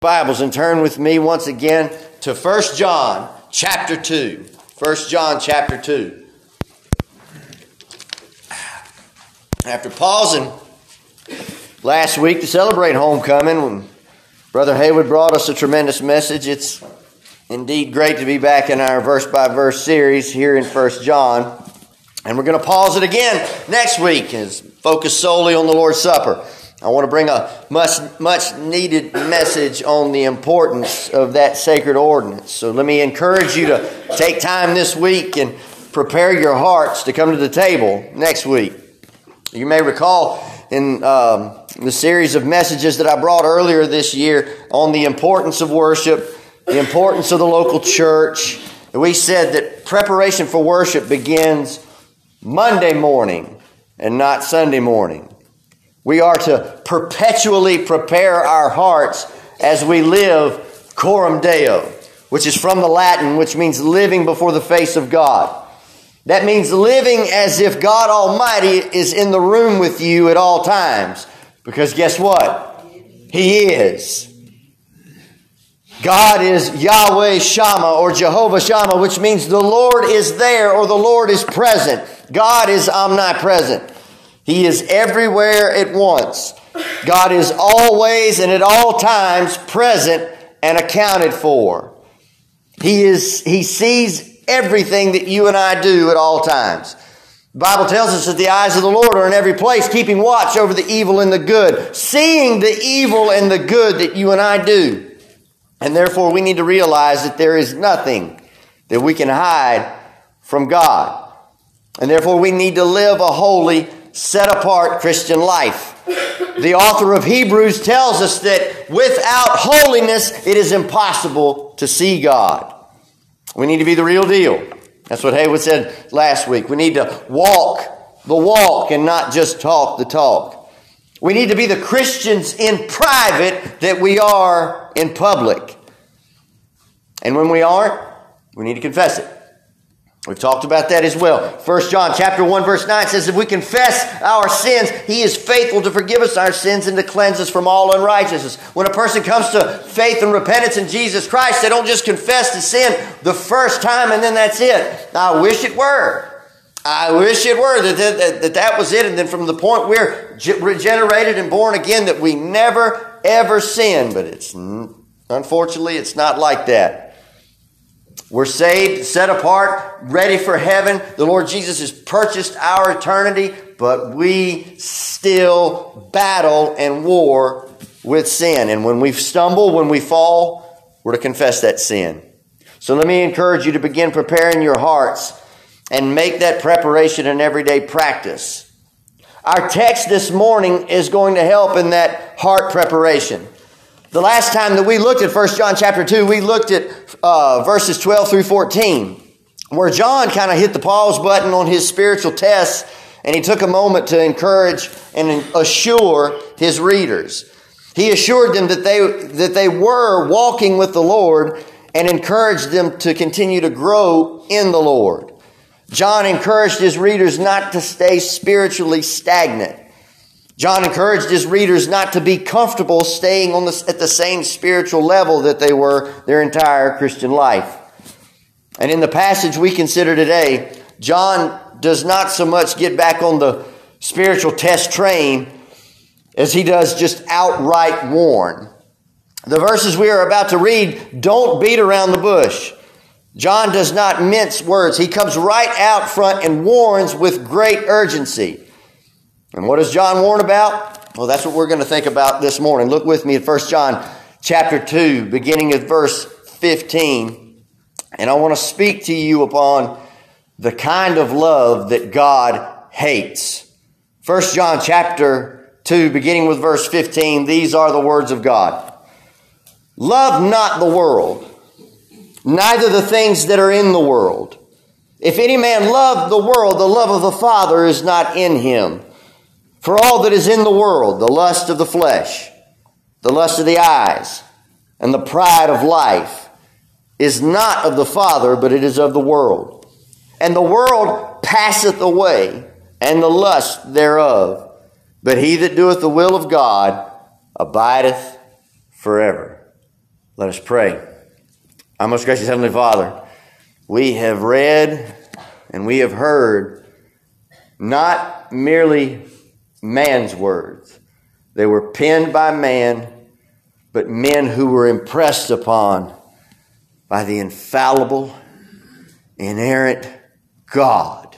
Bibles and turn with me once again to 1 John chapter 2. 1 John chapter 2. After pausing last week to celebrate homecoming, when Brother Haywood brought us a tremendous message, it's indeed great to be back in our verse by verse series here in 1 John. And we're going to pause it again next week and focus solely on the Lord's Supper. I want to bring a much, much needed message on the importance of that sacred ordinance. So let me encourage you to take time this week and prepare your hearts to come to the table next week. You may recall in um, the series of messages that I brought earlier this year on the importance of worship, the importance of the local church. We said that preparation for worship begins Monday morning and not Sunday morning. We are to perpetually prepare our hearts as we live coram deo, which is from the Latin, which means living before the face of God. That means living as if God Almighty is in the room with you at all times. Because guess what? He is. God is Yahweh Shammah or Jehovah Shammah, which means the Lord is there or the Lord is present. God is omnipresent. He is everywhere at once. God is always and at all times present and accounted for. He is, he sees everything that you and I do at all times. The Bible tells us that the eyes of the Lord are in every place, keeping watch over the evil and the good, seeing the evil and the good that you and I do. And therefore, we need to realize that there is nothing that we can hide from God. And therefore, we need to live a holy set apart Christian life. The author of Hebrews tells us that without holiness, it is impossible to see God. We need to be the real deal. That's what Haywood said last week. We need to walk the walk and not just talk the talk. We need to be the Christians in private that we are in public. And when we aren't, we need to confess it. We've talked about that as well. 1 John chapter 1 verse 9 says if we confess our sins, he is faithful to forgive us our sins and to cleanse us from all unrighteousness. When a person comes to faith and repentance in Jesus Christ, they don't just confess the sin the first time and then that's it. I wish it were. I wish it were that that, that, that was it. And then from the point we're regenerated and born again, that we never ever sin. But it's unfortunately, it's not like that. We're saved, set apart, ready for heaven. The Lord Jesus has purchased our eternity, but we still battle and war with sin. And when we stumble, when we fall, we're to confess that sin. So let me encourage you to begin preparing your hearts and make that preparation an everyday practice. Our text this morning is going to help in that heart preparation. The last time that we looked at 1 John chapter 2, we looked at uh, verses 12 through 14, where John kind of hit the pause button on his spiritual tests and he took a moment to encourage and assure his readers. He assured them that they, that they were walking with the Lord and encouraged them to continue to grow in the Lord. John encouraged his readers not to stay spiritually stagnant. John encouraged his readers not to be comfortable staying on the, at the same spiritual level that they were their entire Christian life. And in the passage we consider today, John does not so much get back on the spiritual test train as he does just outright warn. The verses we are about to read don't beat around the bush. John does not mince words. He comes right out front and warns with great urgency. And what does John warn about? Well, that's what we're going to think about this morning. Look with me at 1 John chapter 2, beginning at verse 15. And I want to speak to you upon the kind of love that God hates. 1 John chapter 2, beginning with verse 15, these are the words of God. Love not the world, neither the things that are in the world. If any man love the world, the love of the Father is not in him. For all that is in the world, the lust of the flesh, the lust of the eyes, and the pride of life, is not of the Father, but it is of the world. And the world passeth away, and the lust thereof. But he that doeth the will of God abideth forever. Let us pray. Our most gracious Heavenly Father, we have read and we have heard not merely man's words. They were penned by man, but men who were impressed upon by the infallible, inerrant God.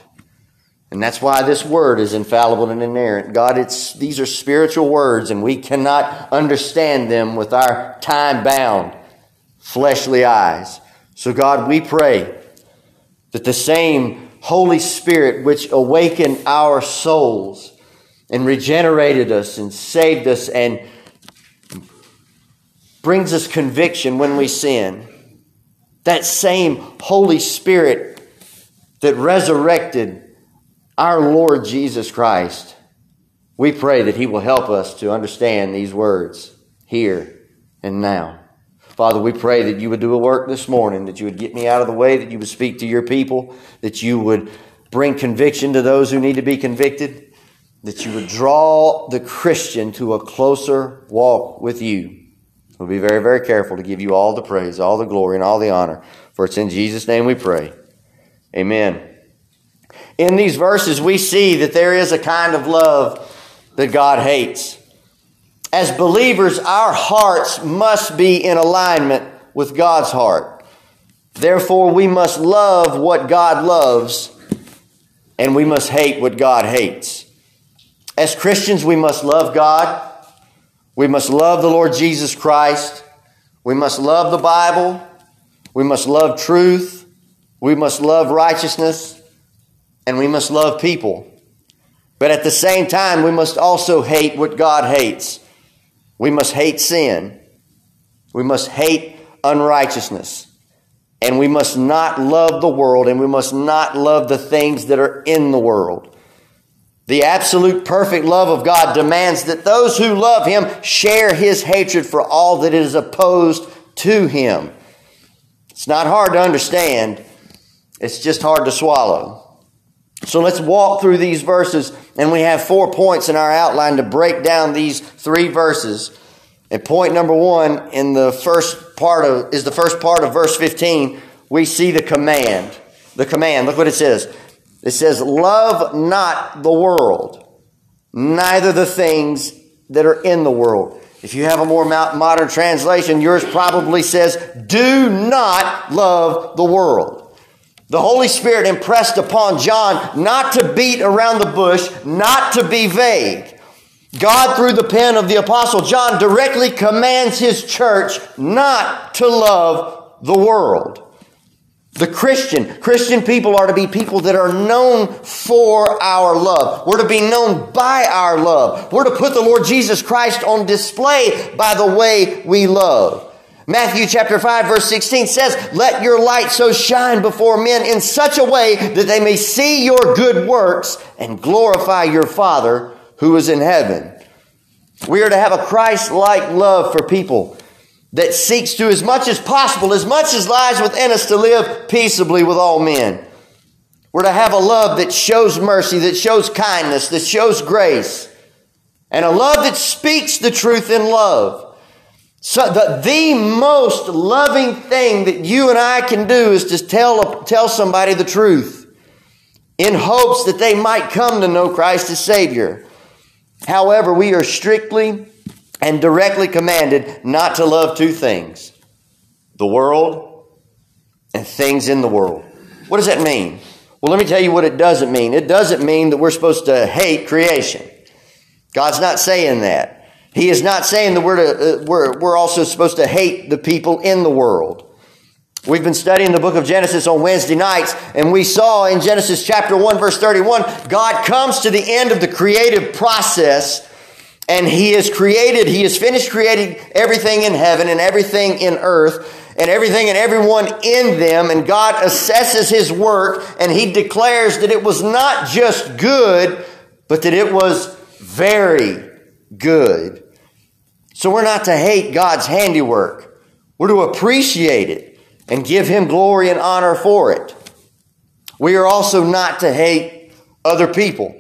And that's why this word is infallible and inerrant. God, it's, these are spiritual words, and we cannot understand them with our time bound, fleshly eyes. So, God, we pray that the same Holy Spirit which awakened our souls and regenerated us and saved us and brings us conviction when we sin, that same Holy Spirit that resurrected our Lord Jesus Christ, we pray that He will help us to understand these words here and now. Father, we pray that you would do a work this morning, that you would get me out of the way, that you would speak to your people, that you would bring conviction to those who need to be convicted, that you would draw the Christian to a closer walk with you. We'll be very, very careful to give you all the praise, all the glory, and all the honor. For it's in Jesus' name we pray. Amen in these verses, we see that there is a kind of love that God hates. As believers, our hearts must be in alignment with God's heart. Therefore, we must love what God loves and we must hate what God hates. As Christians, we must love God. We must love the Lord Jesus Christ. We must love the Bible. We must love truth. We must love righteousness and we must love people. But at the same time, we must also hate what God hates. We must hate sin. We must hate unrighteousness. And we must not love the world and we must not love the things that are in the world. The absolute perfect love of God demands that those who love Him share His hatred for all that is opposed to Him. It's not hard to understand, it's just hard to swallow. So let's walk through these verses, and we have four points in our outline to break down these three verses. And point number one in the first part of is the first part of verse 15. We see the command. The command. Look what it says. It says, Love not the world, neither the things that are in the world. If you have a more modern translation, yours probably says, Do not love the world. The Holy Spirit impressed upon John not to beat around the bush, not to be vague. God, through the pen of the Apostle John, directly commands his church not to love the world. The Christian, Christian people are to be people that are known for our love. We're to be known by our love. We're to put the Lord Jesus Christ on display by the way we love. Matthew chapter 5 verse 16 says, Let your light so shine before men in such a way that they may see your good works and glorify your Father who is in heaven. We are to have a Christ-like love for people that seeks to, as much as possible, as much as lies within us, to live peaceably with all men. We're to have a love that shows mercy, that shows kindness, that shows grace, and a love that speaks the truth in love. So the, the most loving thing that you and I can do is to tell, tell somebody the truth in hopes that they might come to know Christ as Savior. However, we are strictly and directly commanded not to love two things the world and things in the world. What does that mean? Well, let me tell you what it doesn't mean. It doesn't mean that we're supposed to hate creation. God's not saying that. He is not saying that we're, to, uh, we're, we're also supposed to hate the people in the world. We've been studying the book of Genesis on Wednesday nights, and we saw in Genesis chapter 1, verse 31, God comes to the end of the creative process, and He has created, He has finished creating everything in heaven and everything in earth, and everything and everyone in them, and God assesses His work, and He declares that it was not just good, but that it was very good. So we're not to hate God's handiwork. We're to appreciate it and give Him glory and honor for it. We are also not to hate other people.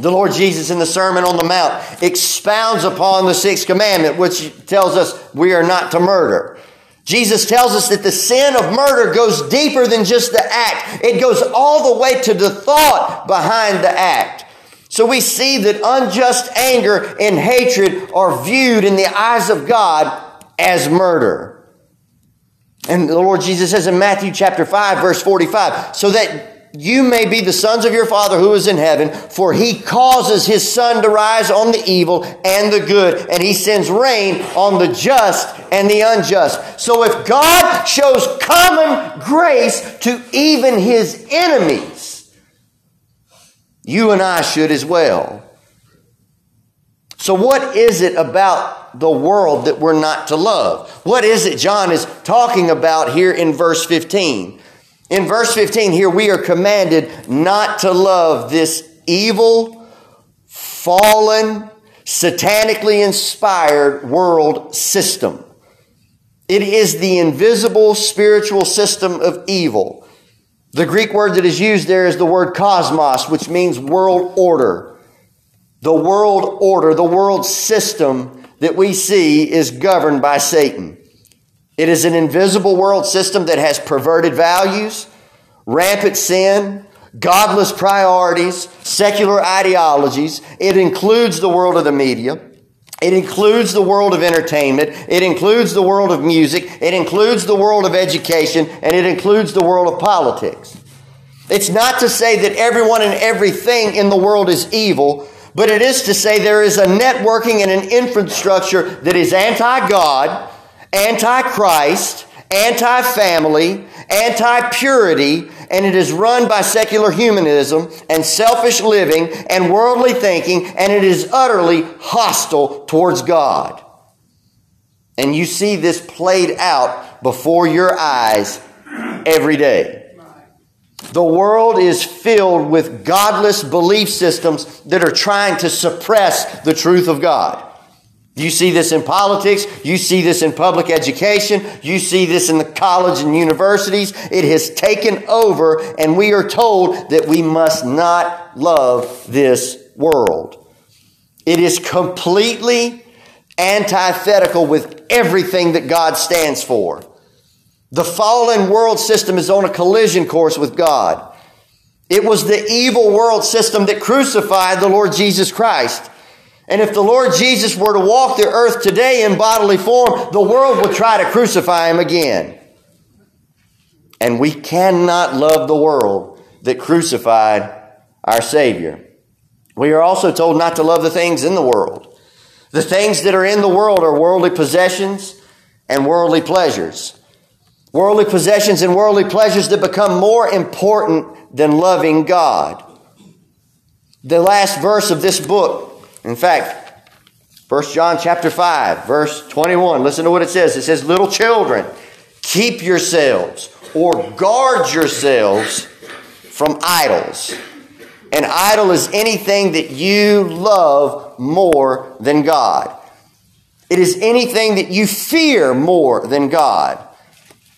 The Lord Jesus in the Sermon on the Mount expounds upon the sixth commandment, which tells us we are not to murder. Jesus tells us that the sin of murder goes deeper than just the act. It goes all the way to the thought behind the act. So we see that unjust anger and hatred are viewed in the eyes of God as murder. And the Lord Jesus says in Matthew chapter 5 verse 45, so that you may be the sons of your Father who is in heaven, for he causes his sun to rise on the evil and the good, and he sends rain on the just and the unjust. So if God shows common grace to even his enemies, you and I should as well. So, what is it about the world that we're not to love? What is it John is talking about here in verse 15? In verse 15, here we are commanded not to love this evil, fallen, satanically inspired world system. It is the invisible spiritual system of evil. The Greek word that is used there is the word cosmos, which means world order. The world order, the world system that we see is governed by Satan. It is an invisible world system that has perverted values, rampant sin, godless priorities, secular ideologies. It includes the world of the media. It includes the world of entertainment. It includes the world of music. It includes the world of education. And it includes the world of politics. It's not to say that everyone and everything in the world is evil, but it is to say there is a networking and an infrastructure that is anti God anti Christ, anti family, anti purity, and it is run by secular humanism and selfish living and worldly thinking, and it is utterly hostile towards God. And you see this played out before your eyes every day. The world is filled with godless belief systems that are trying to suppress the truth of God. You see this in politics. You see this in public education. You see this in the college and universities. It has taken over, and we are told that we must not love this world. It is completely antithetical with everything that God stands for. The fallen world system is on a collision course with God. It was the evil world system that crucified the Lord Jesus Christ. And if the Lord Jesus were to walk the earth today in bodily form, the world would try to crucify him again. And we cannot love the world that crucified our Savior. We are also told not to love the things in the world. The things that are in the world are worldly possessions and worldly pleasures. Worldly possessions and worldly pleasures that become more important than loving God. The last verse of this book in fact, 1 John chapter 5, verse 21, listen to what it says. It says, Little children, keep yourselves or guard yourselves from idols. An idol is anything that you love more than God. It is anything that you fear more than God,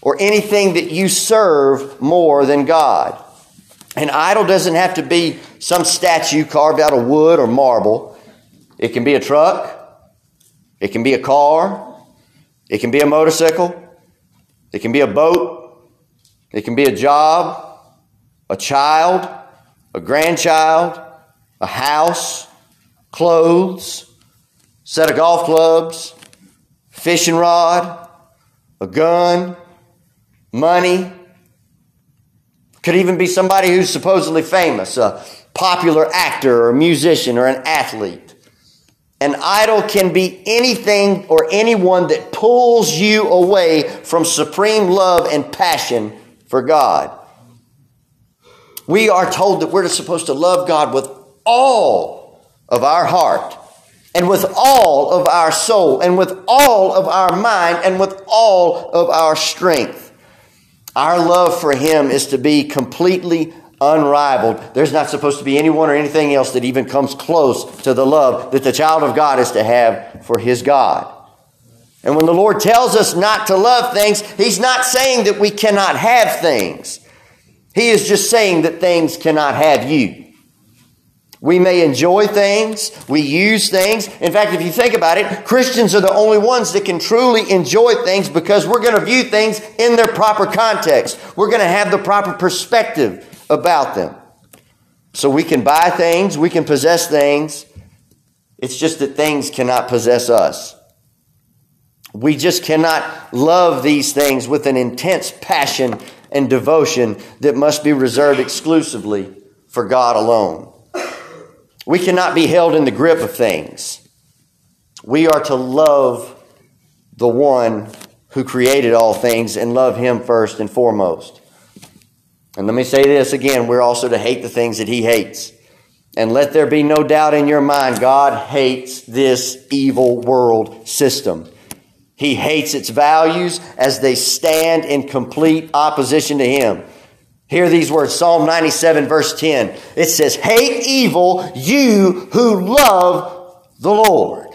or anything that you serve more than God. An idol doesn't have to be some statue carved out of wood or marble. It can be a truck. It can be a car. It can be a motorcycle. It can be a boat. It can be a job, a child, a grandchild, a house, clothes, set of golf clubs, fishing rod, a gun, money. Could even be somebody who's supposedly famous, a popular actor or musician or an athlete. An idol can be anything or anyone that pulls you away from supreme love and passion for God. We are told that we're supposed to love God with all of our heart and with all of our soul and with all of our mind and with all of our strength. Our love for Him is to be completely unrivaled. There's not supposed to be anyone or anything else that even comes close to the love that the child of God is to have for his God. And when the Lord tells us not to love things, He's not saying that we cannot have things. He is just saying that things cannot have you. We may enjoy things, we use things. In fact, if you think about it, Christians are the only ones that can truly enjoy things because we're going to view things in their proper context. We're going to have the proper perspective about them. So we can buy things, we can possess things. It's just that things cannot possess us. We just cannot love these things with an intense passion and devotion that must be reserved exclusively for God alone. We cannot be held in the grip of things. We are to love the one who created all things and love him first and foremost. And let me say this again we're also to hate the things that he hates. And let there be no doubt in your mind, God hates this evil world system. He hates its values as they stand in complete opposition to him. Hear these words Psalm 97, verse 10. It says, Hate evil, you who love the Lord.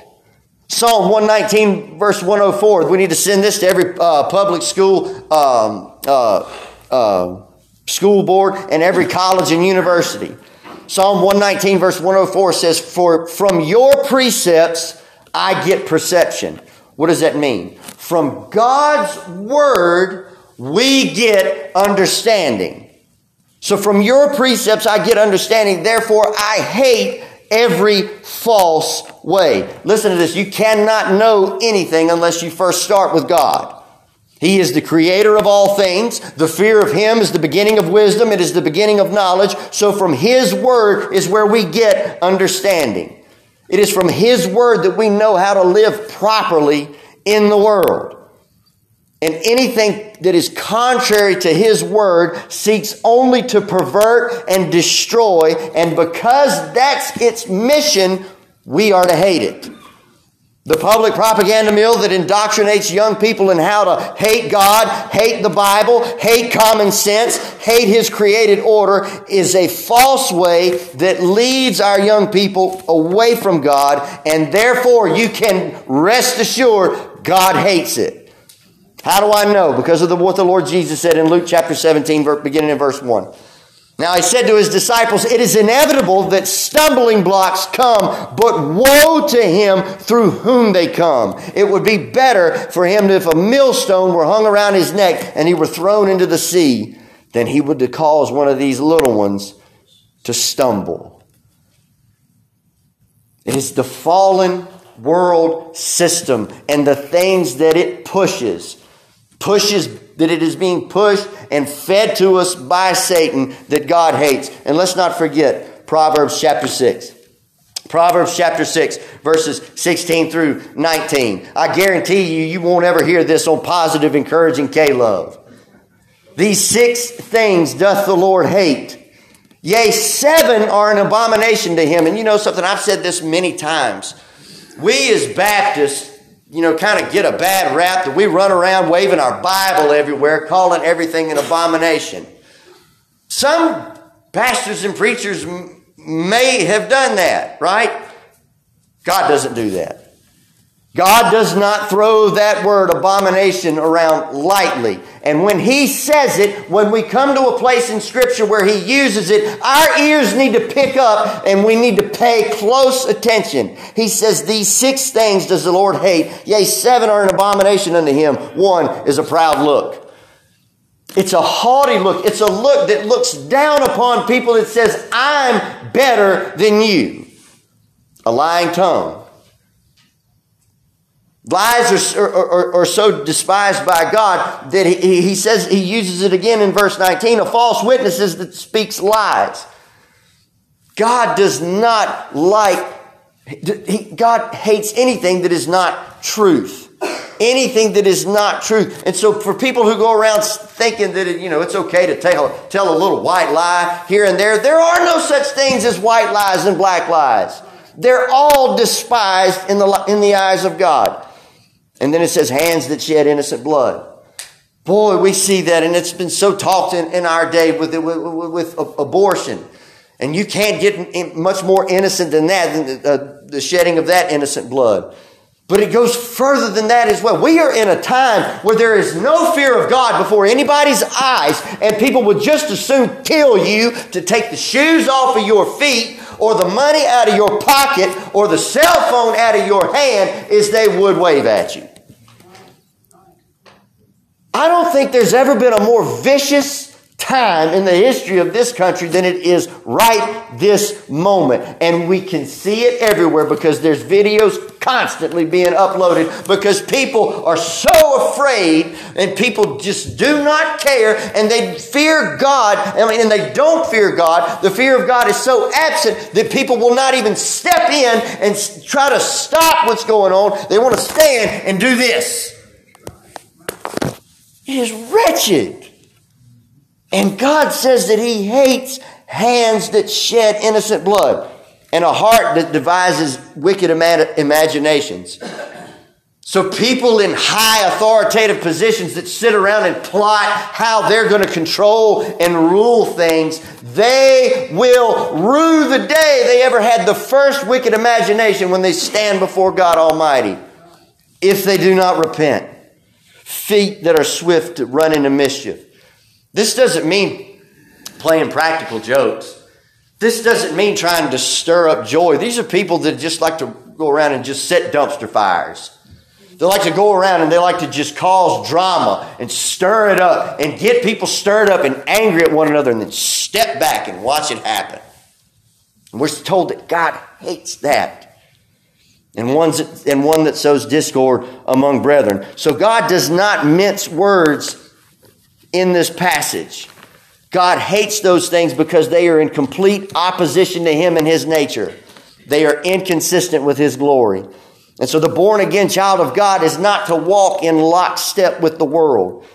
Psalm 119, verse 104. We need to send this to every uh, public school, um, uh, uh, school board, and every college and university. Psalm 119, verse 104 says, For from your precepts I get perception. What does that mean? From God's word, we get understanding. So from your precepts, I get understanding. Therefore, I hate every false way. Listen to this. You cannot know anything unless you first start with God. He is the creator of all things. The fear of Him is the beginning of wisdom. It is the beginning of knowledge. So from His word is where we get understanding. It is from His Word that we know how to live properly in the world. And anything that is contrary to His Word seeks only to pervert and destroy. And because that's its mission, we are to hate it. The public propaganda mill that indoctrinates young people in how to hate God, hate the Bible, hate common sense, hate His created order is a false way that leads our young people away from God, and therefore you can rest assured God hates it. How do I know? Because of the, what the Lord Jesus said in Luke chapter 17, beginning in verse 1. Now he said to his disciples, It is inevitable that stumbling blocks come, but woe to him through whom they come. It would be better for him if a millstone were hung around his neck and he were thrown into the sea than he would to cause one of these little ones to stumble. It is the fallen world system and the things that it pushes, pushes that it is being pushed and fed to us by Satan that God hates. And let's not forget Proverbs chapter 6. Proverbs chapter 6, verses 16 through 19. I guarantee you, you won't ever hear this on positive, encouraging K love. These six things doth the Lord hate. Yea, seven are an abomination to him. And you know something, I've said this many times. We as Baptists you know, kind of get a bad rap that we run around waving our Bible everywhere, calling everything an abomination. Some pastors and preachers may have done that, right? God doesn't do that. God does not throw that word abomination around lightly. And when He says it, when we come to a place in Scripture where He uses it, our ears need to pick up and we need to pay close attention. He says, These six things does the Lord hate. Yea, seven are an abomination unto Him. One is a proud look. It's a haughty look. It's a look that looks down upon people that says, I'm better than you. A lying tongue Lies are, are, are, so despised by God that he, he says, he uses it again in verse 19, a false witness is that speaks lies. God does not like, God hates anything that is not truth. Anything that is not truth. And so for people who go around thinking that, it, you know, it's okay to tell, tell a little white lie here and there, there are no such things as white lies and black lies. They're all despised in the, in the eyes of God. And then it says hands that shed innocent blood. Boy, we see that, and it's been so talked in, in our day with, with, with, abortion. And you can't get much more innocent than that, than the, uh, the shedding of that innocent blood. But it goes further than that as well. We are in a time where there is no fear of God before anybody's eyes, and people would just as soon kill you to take the shoes off of your feet or the money out of your pocket or the cell phone out of your hand is they would wave at you. I don't think there's ever been a more vicious time in the history of this country than it is right this moment. And we can see it everywhere because there's videos constantly being uploaded because people are so afraid and people just do not care and they fear God. I mean, and they don't fear God. The fear of God is so absent that people will not even step in and try to stop what's going on. They want to stand and do this. It is wretched. And God says that He hates hands that shed innocent blood and a heart that devises wicked imaginations. So, people in high authoritative positions that sit around and plot how they're going to control and rule things, they will rue the day they ever had the first wicked imagination when they stand before God Almighty, if they do not repent feet that are swift to run into mischief. This doesn't mean playing practical jokes. This doesn't mean trying to stir up joy. These are people that just like to go around and just set dumpster fires. They like to go around and they like to just cause drama and stir it up and get people stirred up and angry at one another and then step back and watch it happen. And we're told that God hates that and, one's, and one that sows discord among brethren. So God does not mince words in this passage. God hates those things because they are in complete opposition to Him and His nature. They are inconsistent with His glory. And so the born again child of God is not to walk in lockstep with the world.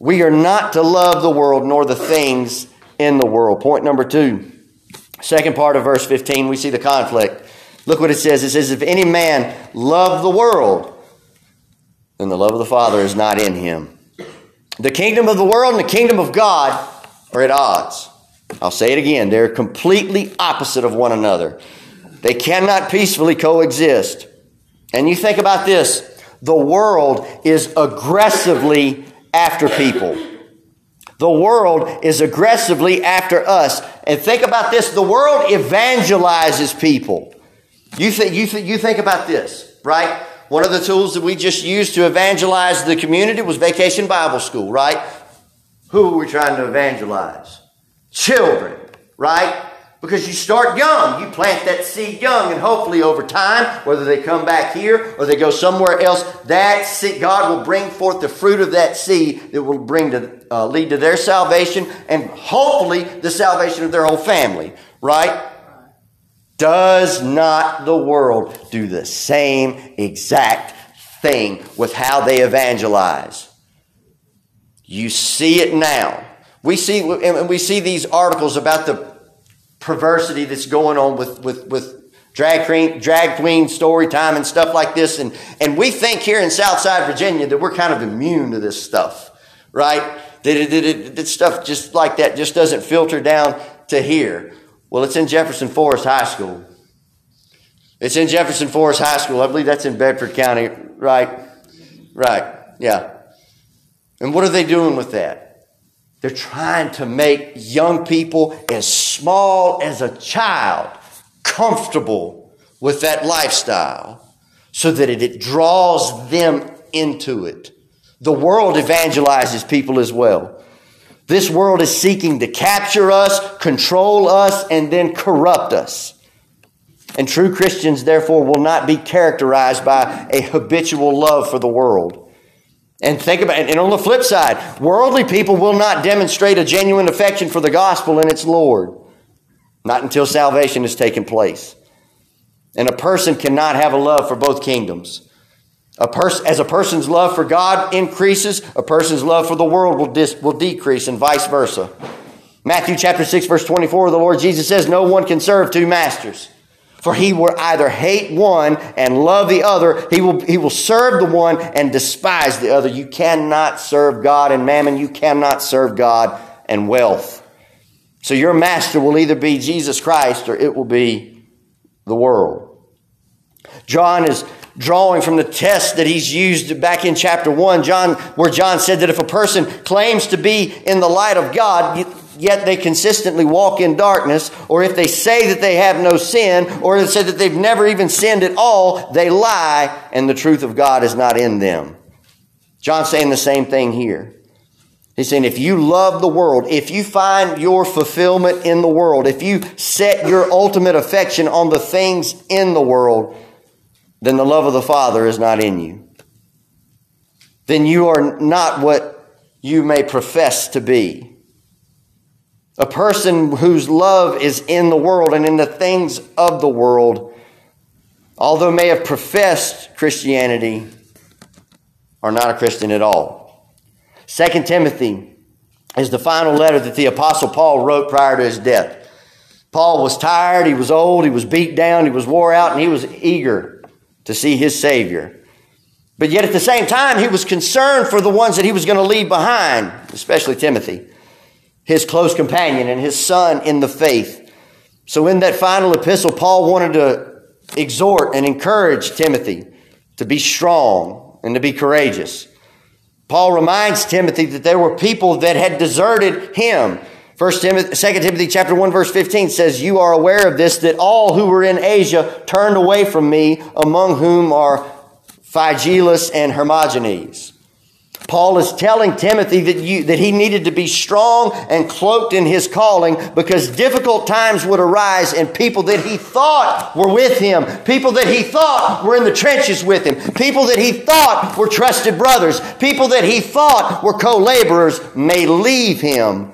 We are not to love the world nor the things in the world. Point number two, second part of verse 15, we see the conflict. Look what it says. It says, If any man love the world, then the love of the Father is not in him. The kingdom of the world and the kingdom of God are at odds. I'll say it again. They're completely opposite of one another. They cannot peacefully coexist. And you think about this the world is aggressively after people. The world is aggressively after us. And think about this the world evangelizes people. You think, you, th- you think about this, right? One of the tools that we just used to evangelize the community was Vacation Bible School, right? Who are we trying to evangelize? Children, right? Because you start young. You plant that seed young, and hopefully over time, whether they come back here or they go somewhere else, that seed, God will bring forth the fruit of that seed that will bring to, uh, lead to their salvation and hopefully the salvation of their whole family, right? Does not the world do the same exact thing with how they evangelize? You see it now. We see, and we see these articles about the perversity that's going on with, with, with drag queen, drag queen story time and stuff like this. And, and we think here in Southside Virginia that we're kind of immune to this stuff, right? That, that, that, that stuff just like that just doesn't filter down to here. Well, it's in Jefferson Forest High School. It's in Jefferson Forest High School. I believe that's in Bedford County, right? Right. Yeah. And what are they doing with that? They're trying to make young people as small as a child comfortable with that lifestyle so that it, it draws them into it. The world evangelizes people as well. This world is seeking to capture us, control us, and then corrupt us. And true Christians, therefore, will not be characterized by a habitual love for the world. And think about it. And on the flip side, worldly people will not demonstrate a genuine affection for the gospel and its Lord. Not until salvation has taken place. And a person cannot have a love for both kingdoms. A pers- as a person's love for God increases, a person's love for the world will, dis- will decrease, and vice versa. Matthew chapter 6, verse 24, the Lord Jesus says, No one can serve two masters. For he will either hate one and love the other. He will, he will serve the one and despise the other. You cannot serve God and mammon. You cannot serve God and wealth. So your master will either be Jesus Christ or it will be the world. John is drawing from the test that he's used back in chapter 1, John, where John said that if a person claims to be in the light of God, yet they consistently walk in darkness, or if they say that they have no sin, or they say that they've never even sinned at all, they lie and the truth of God is not in them. John's saying the same thing here. He's saying if you love the world, if you find your fulfillment in the world, if you set your ultimate affection on the things in the world, then the love of the Father is not in you. Then you are not what you may profess to be. A person whose love is in the world and in the things of the world, although may have professed Christianity, are not a Christian at all. Second Timothy is the final letter that the Apostle Paul wrote prior to his death. Paul was tired, he was old, he was beat down, he was wore out, and he was eager to see his Savior. But yet at the same time, he was concerned for the ones that he was going to leave behind, especially Timothy, his close companion and his son in the faith. So in that final epistle, Paul wanted to exhort and encourage Timothy to be strong and to be courageous. Paul reminds Timothy that there were people that had deserted him. First Timothy, 2 Timothy chapter 1 verse 15 says, You are aware of this, that all who were in Asia turned away from me, among whom are Phygelus and Hermogenes. Paul is telling Timothy that, you, that he needed to be strong and cloaked in his calling because difficult times would arise and people that he thought were with him, people that he thought were in the trenches with him, people that he thought were trusted brothers, people that he thought were co laborers may leave him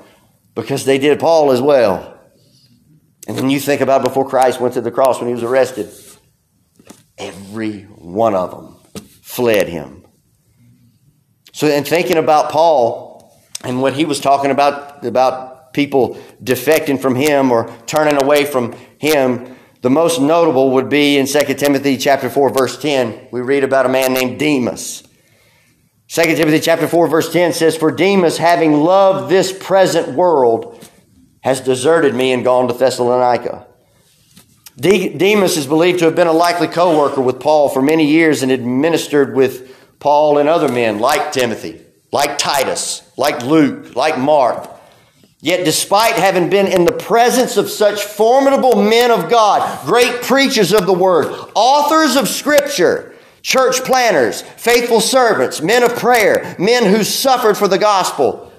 because they did Paul as well. And then you think about before Christ went to the cross when he was arrested, every one of them fled him. So, in thinking about Paul and what he was talking about, about people defecting from him or turning away from him, the most notable would be in 2 Timothy chapter 4, verse 10. We read about a man named Demas. 2 Timothy chapter 4, verse 10 says, For Demas, having loved this present world, has deserted me and gone to Thessalonica. Demas is believed to have been a likely co worker with Paul for many years and had ministered with Paul and other men like Timothy, like Titus, like Luke, like Mark. Yet, despite having been in the presence of such formidable men of God, great preachers of the word, authors of scripture, church planners, faithful servants, men of prayer, men who suffered for the gospel,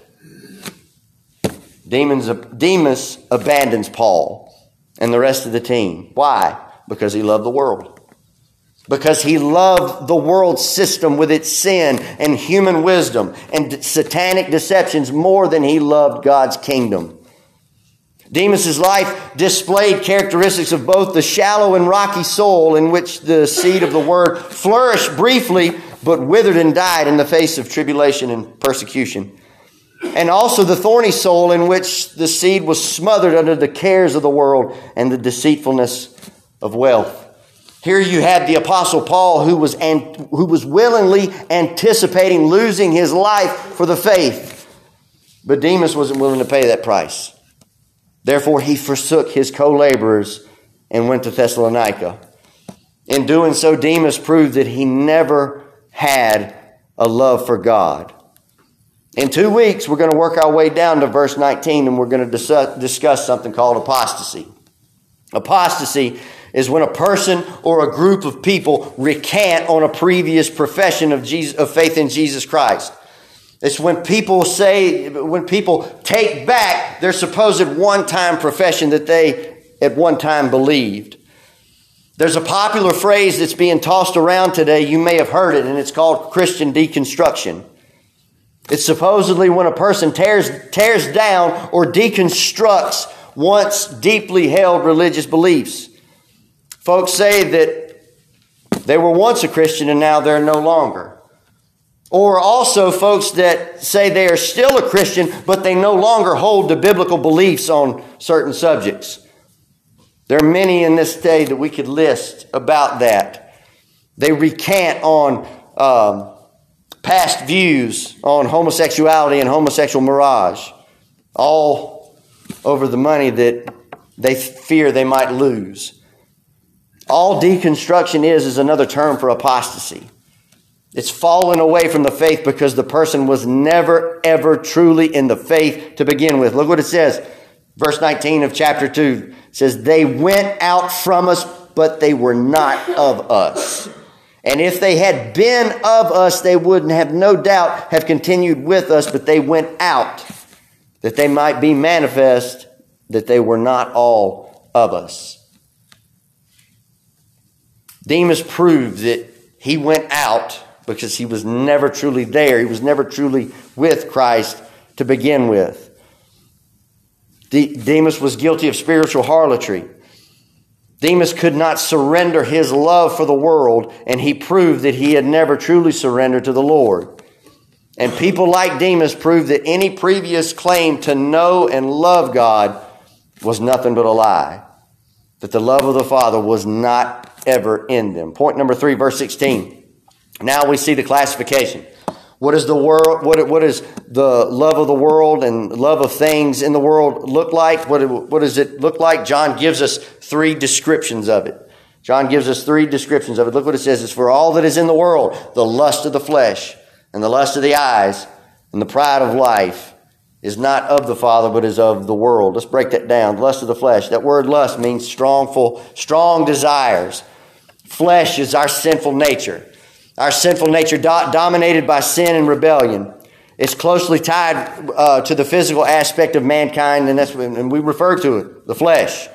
Demons, Demas abandons Paul and the rest of the team. Why? Because he loved the world. Because he loved the world system with its sin and human wisdom and satanic deceptions more than he loved God's kingdom. Demas's life displayed characteristics of both the shallow and rocky soul in which the seed of the word flourished briefly but withered and died in the face of tribulation and persecution and also the thorny soul in which the seed was smothered under the cares of the world and the deceitfulness of wealth. Here you have the apostle Paul who was, an, who was willingly anticipating losing his life for the faith. But Demas wasn't willing to pay that price. Therefore, he forsook his co-laborers and went to Thessalonica. In doing so, Demas proved that he never had a love for God. In two weeks, we're going to work our way down to verse 19 and we're going to discuss something called apostasy. Apostasy is when a person or a group of people recant on a previous profession of, Jesus, of faith in Jesus Christ. It's when people say, when people take back their supposed one time profession that they at one time believed. There's a popular phrase that's being tossed around today. You may have heard it, and it's called Christian deconstruction. It's supposedly when a person tears, tears down or deconstructs once deeply held religious beliefs. Folks say that they were once a Christian and now they're no longer. Or also folks that say they are still a Christian, but they no longer hold the biblical beliefs on certain subjects. There are many in this day that we could list about that. They recant on um, past views on homosexuality and homosexual mirage, all over the money that they fear they might lose. All deconstruction is is another term for apostasy. It's fallen away from the faith because the person was never, ever truly in the faith to begin with. Look what it says. Verse 19 of chapter 2 says, They went out from us, but they were not of us. And if they had been of us, they wouldn't have no doubt have continued with us, but they went out that they might be manifest that they were not all of us. Demas proved that he went out because he was never truly there. He was never truly with Christ to begin with. Demas was guilty of spiritual harlotry. Demas could not surrender his love for the world, and he proved that he had never truly surrendered to the Lord. And people like Demas proved that any previous claim to know and love God was nothing but a lie. That the love of the Father was not ever in them. Point number three, verse 16. Now we see the classification. What is the world? What, what is the love of the world and love of things in the world look like? What, what does it look like? John gives us three descriptions of it. John gives us three descriptions of it. Look what it says. It's for all that is in the world, the lust of the flesh and the lust of the eyes and the pride of life is not of the Father, but is of the world. Let's break that down. Lust of the flesh. That word lust means strongful, strong desires. Flesh is our sinful nature. Our sinful nature, do- dominated by sin and rebellion, is closely tied uh, to the physical aspect of mankind, and that's and we refer to it, the flesh.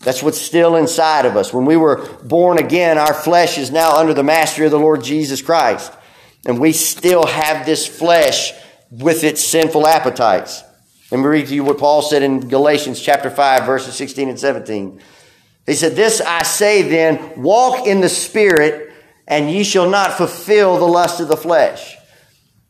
That's what's still inside of us. When we were born again, our flesh is now under the mastery of the Lord Jesus Christ, and we still have this flesh with its sinful appetites. Let me read to you what Paul said in Galatians chapter 5, verses 16 and 17. He said, This I say then, walk in the Spirit, and ye shall not fulfill the lust of the flesh.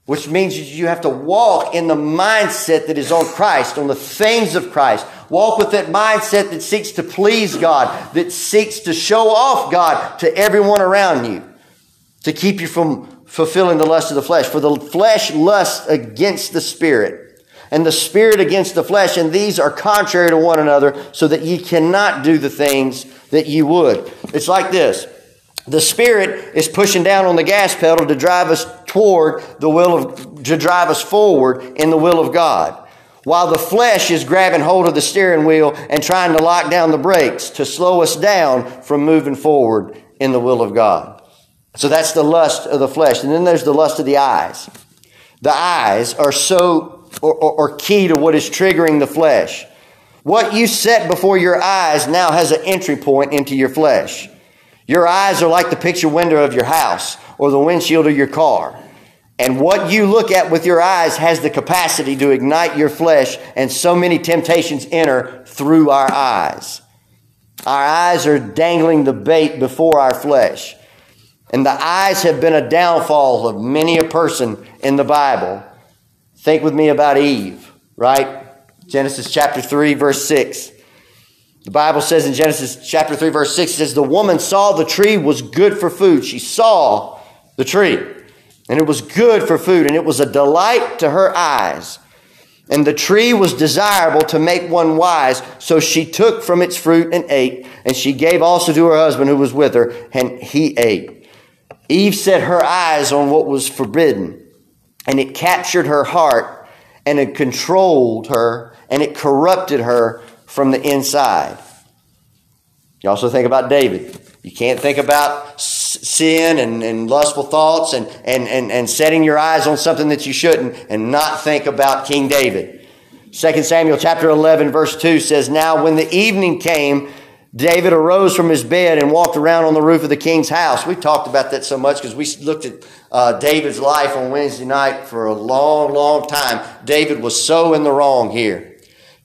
Which means you have to walk in the mindset that is on Christ, on the things of Christ. Walk with that mindset that seeks to please God, that seeks to show off God to everyone around you, to keep you from fulfilling the lust of the flesh. For the flesh lusts against the spirit, and the spirit against the flesh, and these are contrary to one another, so that ye cannot do the things that ye would. It's like this. The Spirit is pushing down on the gas pedal to drive us toward the will of, to drive us forward in the will of God. While the flesh is grabbing hold of the steering wheel and trying to lock down the brakes to slow us down from moving forward in the will of God. So that's the lust of the flesh. And then there's the lust of the eyes. The eyes are so, or, or, or key to what is triggering the flesh. What you set before your eyes now has an entry point into your flesh. Your eyes are like the picture window of your house or the windshield of your car. And what you look at with your eyes has the capacity to ignite your flesh, and so many temptations enter through our eyes. Our eyes are dangling the bait before our flesh. And the eyes have been a downfall of many a person in the Bible. Think with me about Eve, right? Genesis chapter 3, verse 6. The Bible says in Genesis chapter 3, verse 6, it says, The woman saw the tree was good for food. She saw the tree, and it was good for food, and it was a delight to her eyes. And the tree was desirable to make one wise. So she took from its fruit and ate, and she gave also to her husband who was with her, and he ate. Eve set her eyes on what was forbidden, and it captured her heart, and it controlled her, and it corrupted her from the inside. You also think about David. You can't think about sin and, and lustful thoughts and, and, and, and setting your eyes on something that you shouldn't and not think about King David. 2 Samuel chapter 11 verse 2 says, Now when the evening came, David arose from his bed and walked around on the roof of the king's house. We talked about that so much because we looked at uh, David's life on Wednesday night for a long, long time. David was so in the wrong here.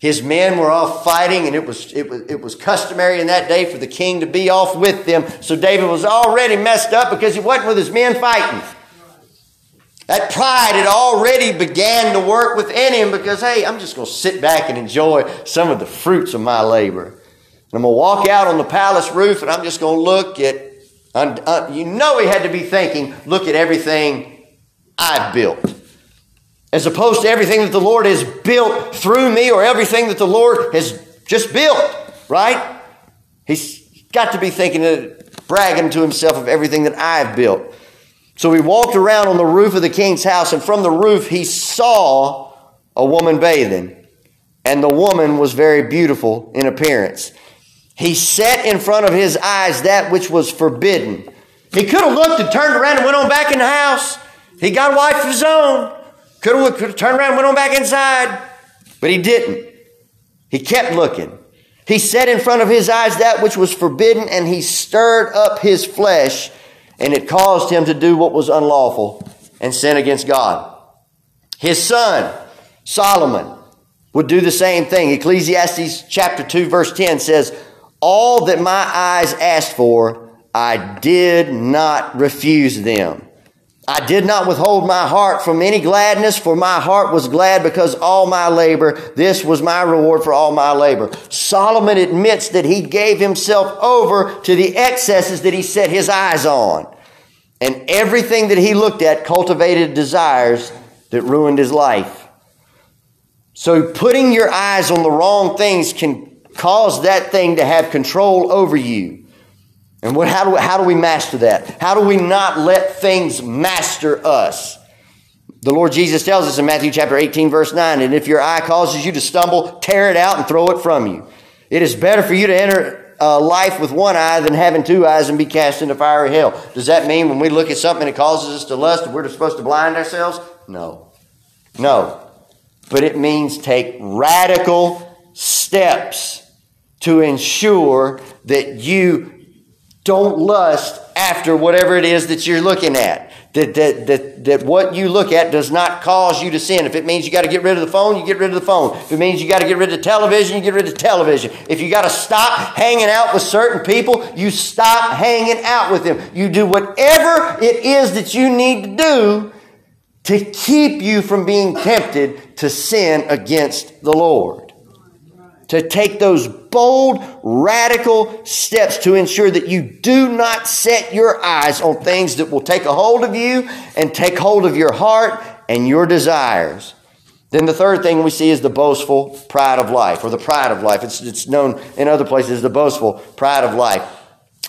His men were off fighting, and it was, it, was, it was customary in that day for the king to be off with them. So David was already messed up because he wasn't with his men fighting. That pride had already began to work within him because, hey, I'm just going to sit back and enjoy some of the fruits of my labor. And I'm going to walk out on the palace roof and I'm just going to look at, uh, you know, he had to be thinking, look at everything I've built as opposed to everything that the Lord has built through me or everything that the Lord has just built, right? He's got to be thinking, of, bragging to himself of everything that I've built. So he walked around on the roof of the king's house, and from the roof he saw a woman bathing. And the woman was very beautiful in appearance. He set in front of his eyes that which was forbidden. He could have looked and turned around and went on back in the house. He got a wife of his own. Could have, turned around and went on back inside. But he didn't. He kept looking. He set in front of his eyes that which was forbidden, and he stirred up his flesh, and it caused him to do what was unlawful and sin against God. His son, Solomon, would do the same thing. Ecclesiastes chapter 2, verse 10 says, All that my eyes asked for, I did not refuse them. I did not withhold my heart from any gladness, for my heart was glad because all my labor, this was my reward for all my labor. Solomon admits that he gave himself over to the excesses that he set his eyes on. And everything that he looked at cultivated desires that ruined his life. So putting your eyes on the wrong things can cause that thing to have control over you. And what, how, do, how do we master that? How do we not let things master us? The Lord Jesus tells us in Matthew chapter 18, verse 9, and if your eye causes you to stumble, tear it out and throw it from you. It is better for you to enter uh, life with one eye than having two eyes and be cast into fiery hell. Does that mean when we look at something that causes us to lust, we're supposed to blind ourselves? No. No. But it means take radical steps to ensure that you don't lust after whatever it is that you're looking at. That, that, that, that what you look at does not cause you to sin. If it means you got to get rid of the phone, you get rid of the phone. If it means you got to get rid of television, you get rid of television. If you got to stop hanging out with certain people, you stop hanging out with them. You do whatever it is that you need to do to keep you from being tempted to sin against the Lord to take those bold, radical steps to ensure that you do not set your eyes on things that will take a hold of you and take hold of your heart and your desires. Then the third thing we see is the boastful pride of life, or the pride of life. It's, it's known in other places as the boastful pride of life.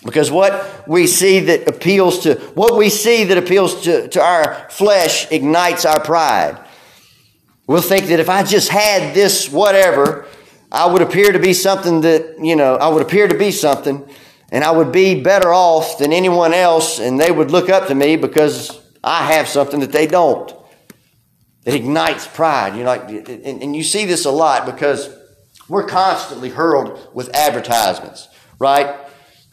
Because what we see that appeals to, what we see that appeals to, to our flesh ignites our pride. We'll think that if I just had this whatever, I would appear to be something that, you know, I would appear to be something and I would be better off than anyone else and they would look up to me because I have something that they don't. It ignites pride. You know, like, and you see this a lot because we're constantly hurled with advertisements, right?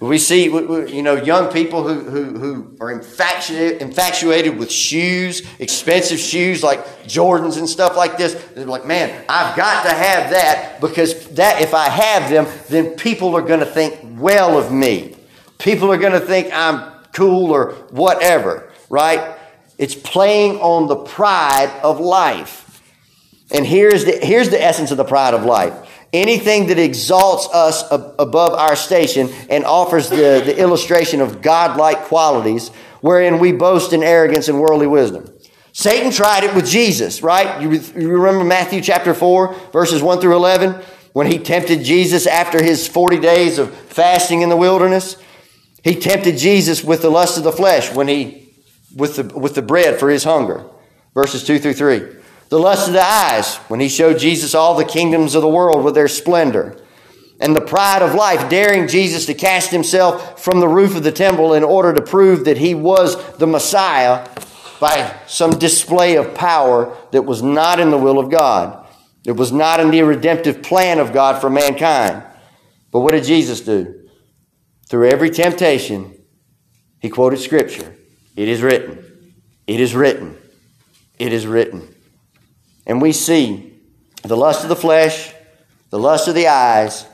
We see, you know, young people who, who, who are infatuated, infatuated with shoes, expensive shoes like Jordans and stuff like this. They're like, man, I've got to have that because that, if I have them, then people are going to think well of me. People are going to think I'm cool or whatever, right? It's playing on the pride of life. And here's the, here's the essence of the pride of life anything that exalts us above our station and offers the, the illustration of godlike qualities wherein we boast in arrogance and worldly wisdom. Satan tried it with Jesus, right? You, you remember Matthew chapter 4, verses 1 through 11, when he tempted Jesus after his 40 days of fasting in the wilderness? He tempted Jesus with the lust of the flesh when he, with the, with the bread for his hunger. Verses 2 through 3 the lust of the eyes, when he showed Jesus all the kingdoms of the world with their splendor, and the pride of life, daring Jesus to cast himself from the roof of the temple in order to prove that he was the Messiah by some display of power that was not in the will of God. It was not in the redemptive plan of God for mankind. But what did Jesus do? Through every temptation, he quoted Scripture. It is written. It is written. It is written. And we see the lust of the flesh, the lust of the eyes,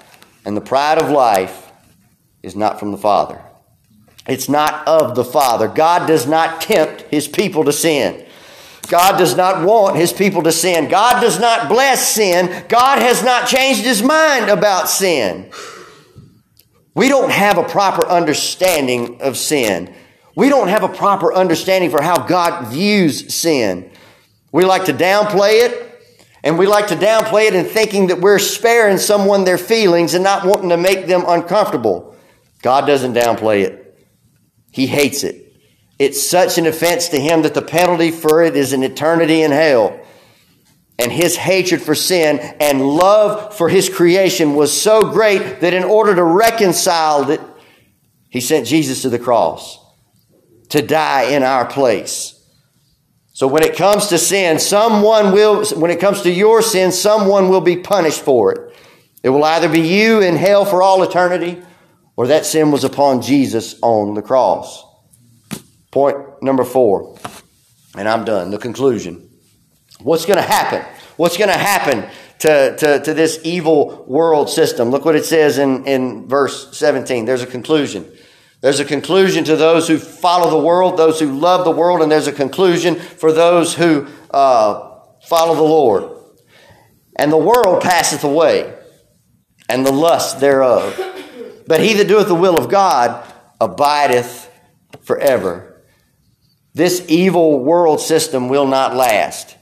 and the pride of life is not from the Father. It's not of the Father. God does not tempt his people to sin. God does not want his people to sin. God does not bless sin. God has not changed his mind about sin. We don't have a proper understanding of sin. We don't have a proper understanding for how God views sin. We like to downplay it, and we like to downplay it in thinking that we're sparing someone their feelings and not wanting to make them uncomfortable. God doesn't downplay it, He hates it. It's such an offense to him that the penalty for it is an eternity in hell. And his hatred for sin and love for his creation was so great that in order to reconcile it, he sent Jesus to the cross to die in our place. So when it comes to sin, someone will, when it comes to your sin, someone will be punished for it. It will either be you in hell for all eternity, or that sin was upon Jesus on the cross. Point number four, and I'm done. The conclusion. What's going to happen? What's going to happen to, to, to this evil world system? Look what it says in, in verse 17. There's a conclusion. There's a conclusion to those who follow the world, those who love the world, and there's a conclusion for those who uh, follow the Lord. And the world passeth away, and the lust thereof. But he that doeth the will of God abideth forever. This evil world system will not last.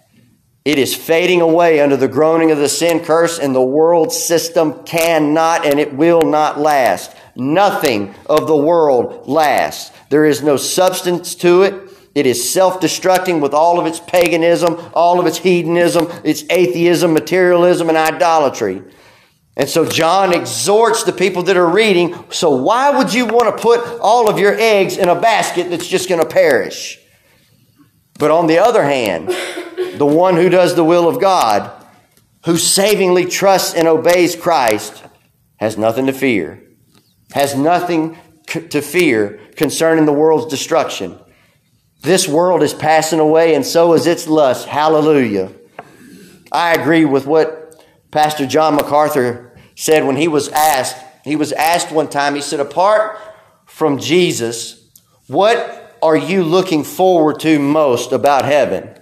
It is fading away under the groaning of the sin curse, and the world system cannot and it will not last. Nothing of the world lasts. There is no substance to it. It is self destructing with all of its paganism, all of its hedonism, its atheism, materialism, and idolatry. And so John exhorts the people that are reading so, why would you want to put all of your eggs in a basket that's just going to perish? But on the other hand, the one who does the will of God, who savingly trusts and obeys Christ, has nothing to fear has nothing to fear concerning the world's destruction. This world is passing away, and so is its lust. Hallelujah. I agree with what Pastor John MacArthur said when he was asked. He was asked one time, he said, Apart from Jesus, what are you looking forward to most about heaven?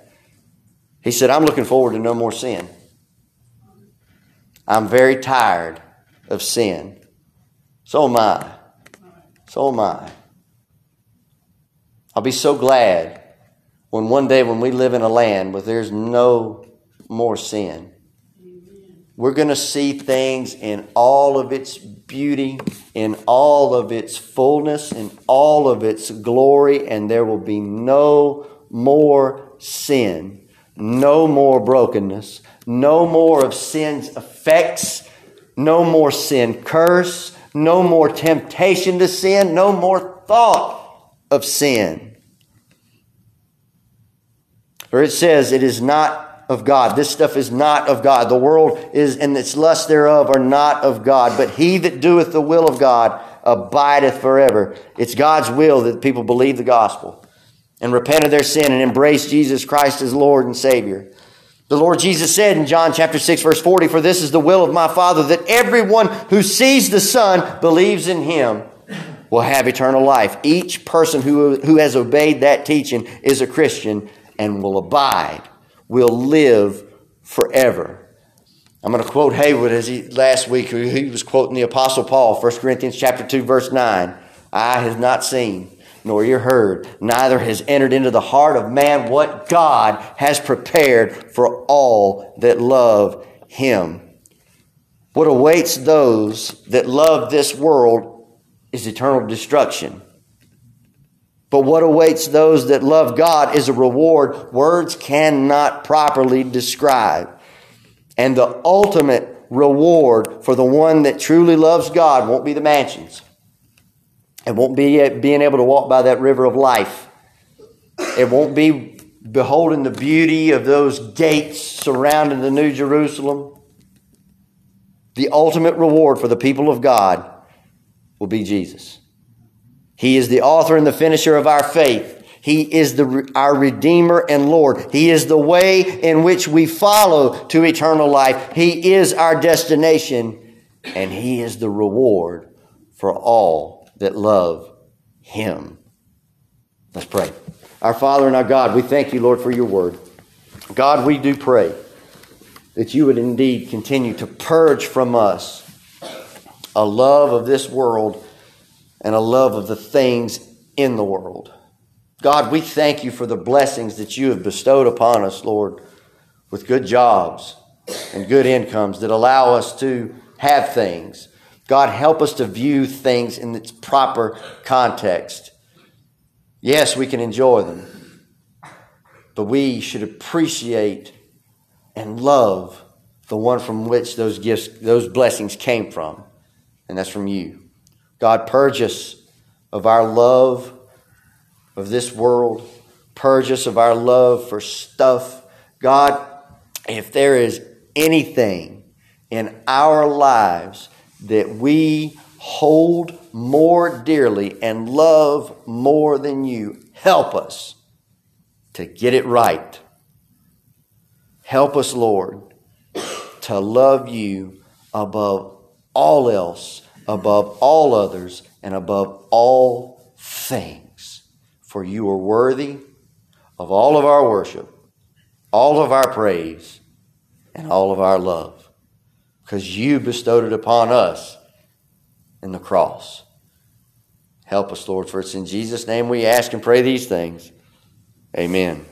He said, I'm looking forward to no more sin. I'm very tired of sin. So am I. So am I. I'll be so glad when one day when we live in a land where there's no more sin. We're going to see things in all of its beauty, in all of its fullness, in all of its glory, and there will be no more sin, no more brokenness, no more of sin's effects, no more sin curse, no more temptation to sin, no more thought of sin. For it says it is not of God. This stuff is not of God. The world is and its lust thereof are not of God. But he that doeth the will of God abideth forever. It's God's will that people believe the gospel and repent of their sin and embrace Jesus Christ as Lord and Savior. The Lord Jesus said in John chapter 6 verse 40, For this is the will of my Father, that everyone who sees the Son, believes in him, will have eternal life. Each person who, who has obeyed that teaching is a Christian and will abide, will live forever. I'm going to quote Haywood as he last week, he was quoting the Apostle Paul, 1 Corinthians chapter 2, verse 9. I have not seen, nor ear heard, neither has entered into the heart of man what God has prepared for all that love him. What awaits those that love this world is eternal destruction. But what awaits those that love God is a reward words cannot properly describe. And the ultimate reward for the one that truly loves God won't be the mansions. It won't be being able to walk by that river of life. It won't be beholding the beauty of those gates surrounding the New Jerusalem. The ultimate reward for the people of God will be Jesus. He is the author and the finisher of our faith. He is the, our Redeemer and Lord. He is the way in which we follow to eternal life. He is our destination, and He is the reward for all that love him. Let's pray. Our Father and our God, we thank you, Lord, for your word. God, we do pray that you would indeed continue to purge from us a love of this world and a love of the things in the world. God, we thank you for the blessings that you have bestowed upon us, Lord, with good jobs and good incomes that allow us to have things God, help us to view things in its proper context. Yes, we can enjoy them, but we should appreciate and love the one from which those gifts, those blessings came from, and that's from you. God, purge us of our love of this world, purge us of our love for stuff. God, if there is anything in our lives that we hold more dearly and love more than you, help us to get it right. Help us, Lord, to love you above all else, above all others, and above all things. For you are worthy of all of our worship, all of our praise, and all of our love. Because you bestowed it upon us in the cross. Help us, Lord, for it's in Jesus' name we ask and pray these things. Amen.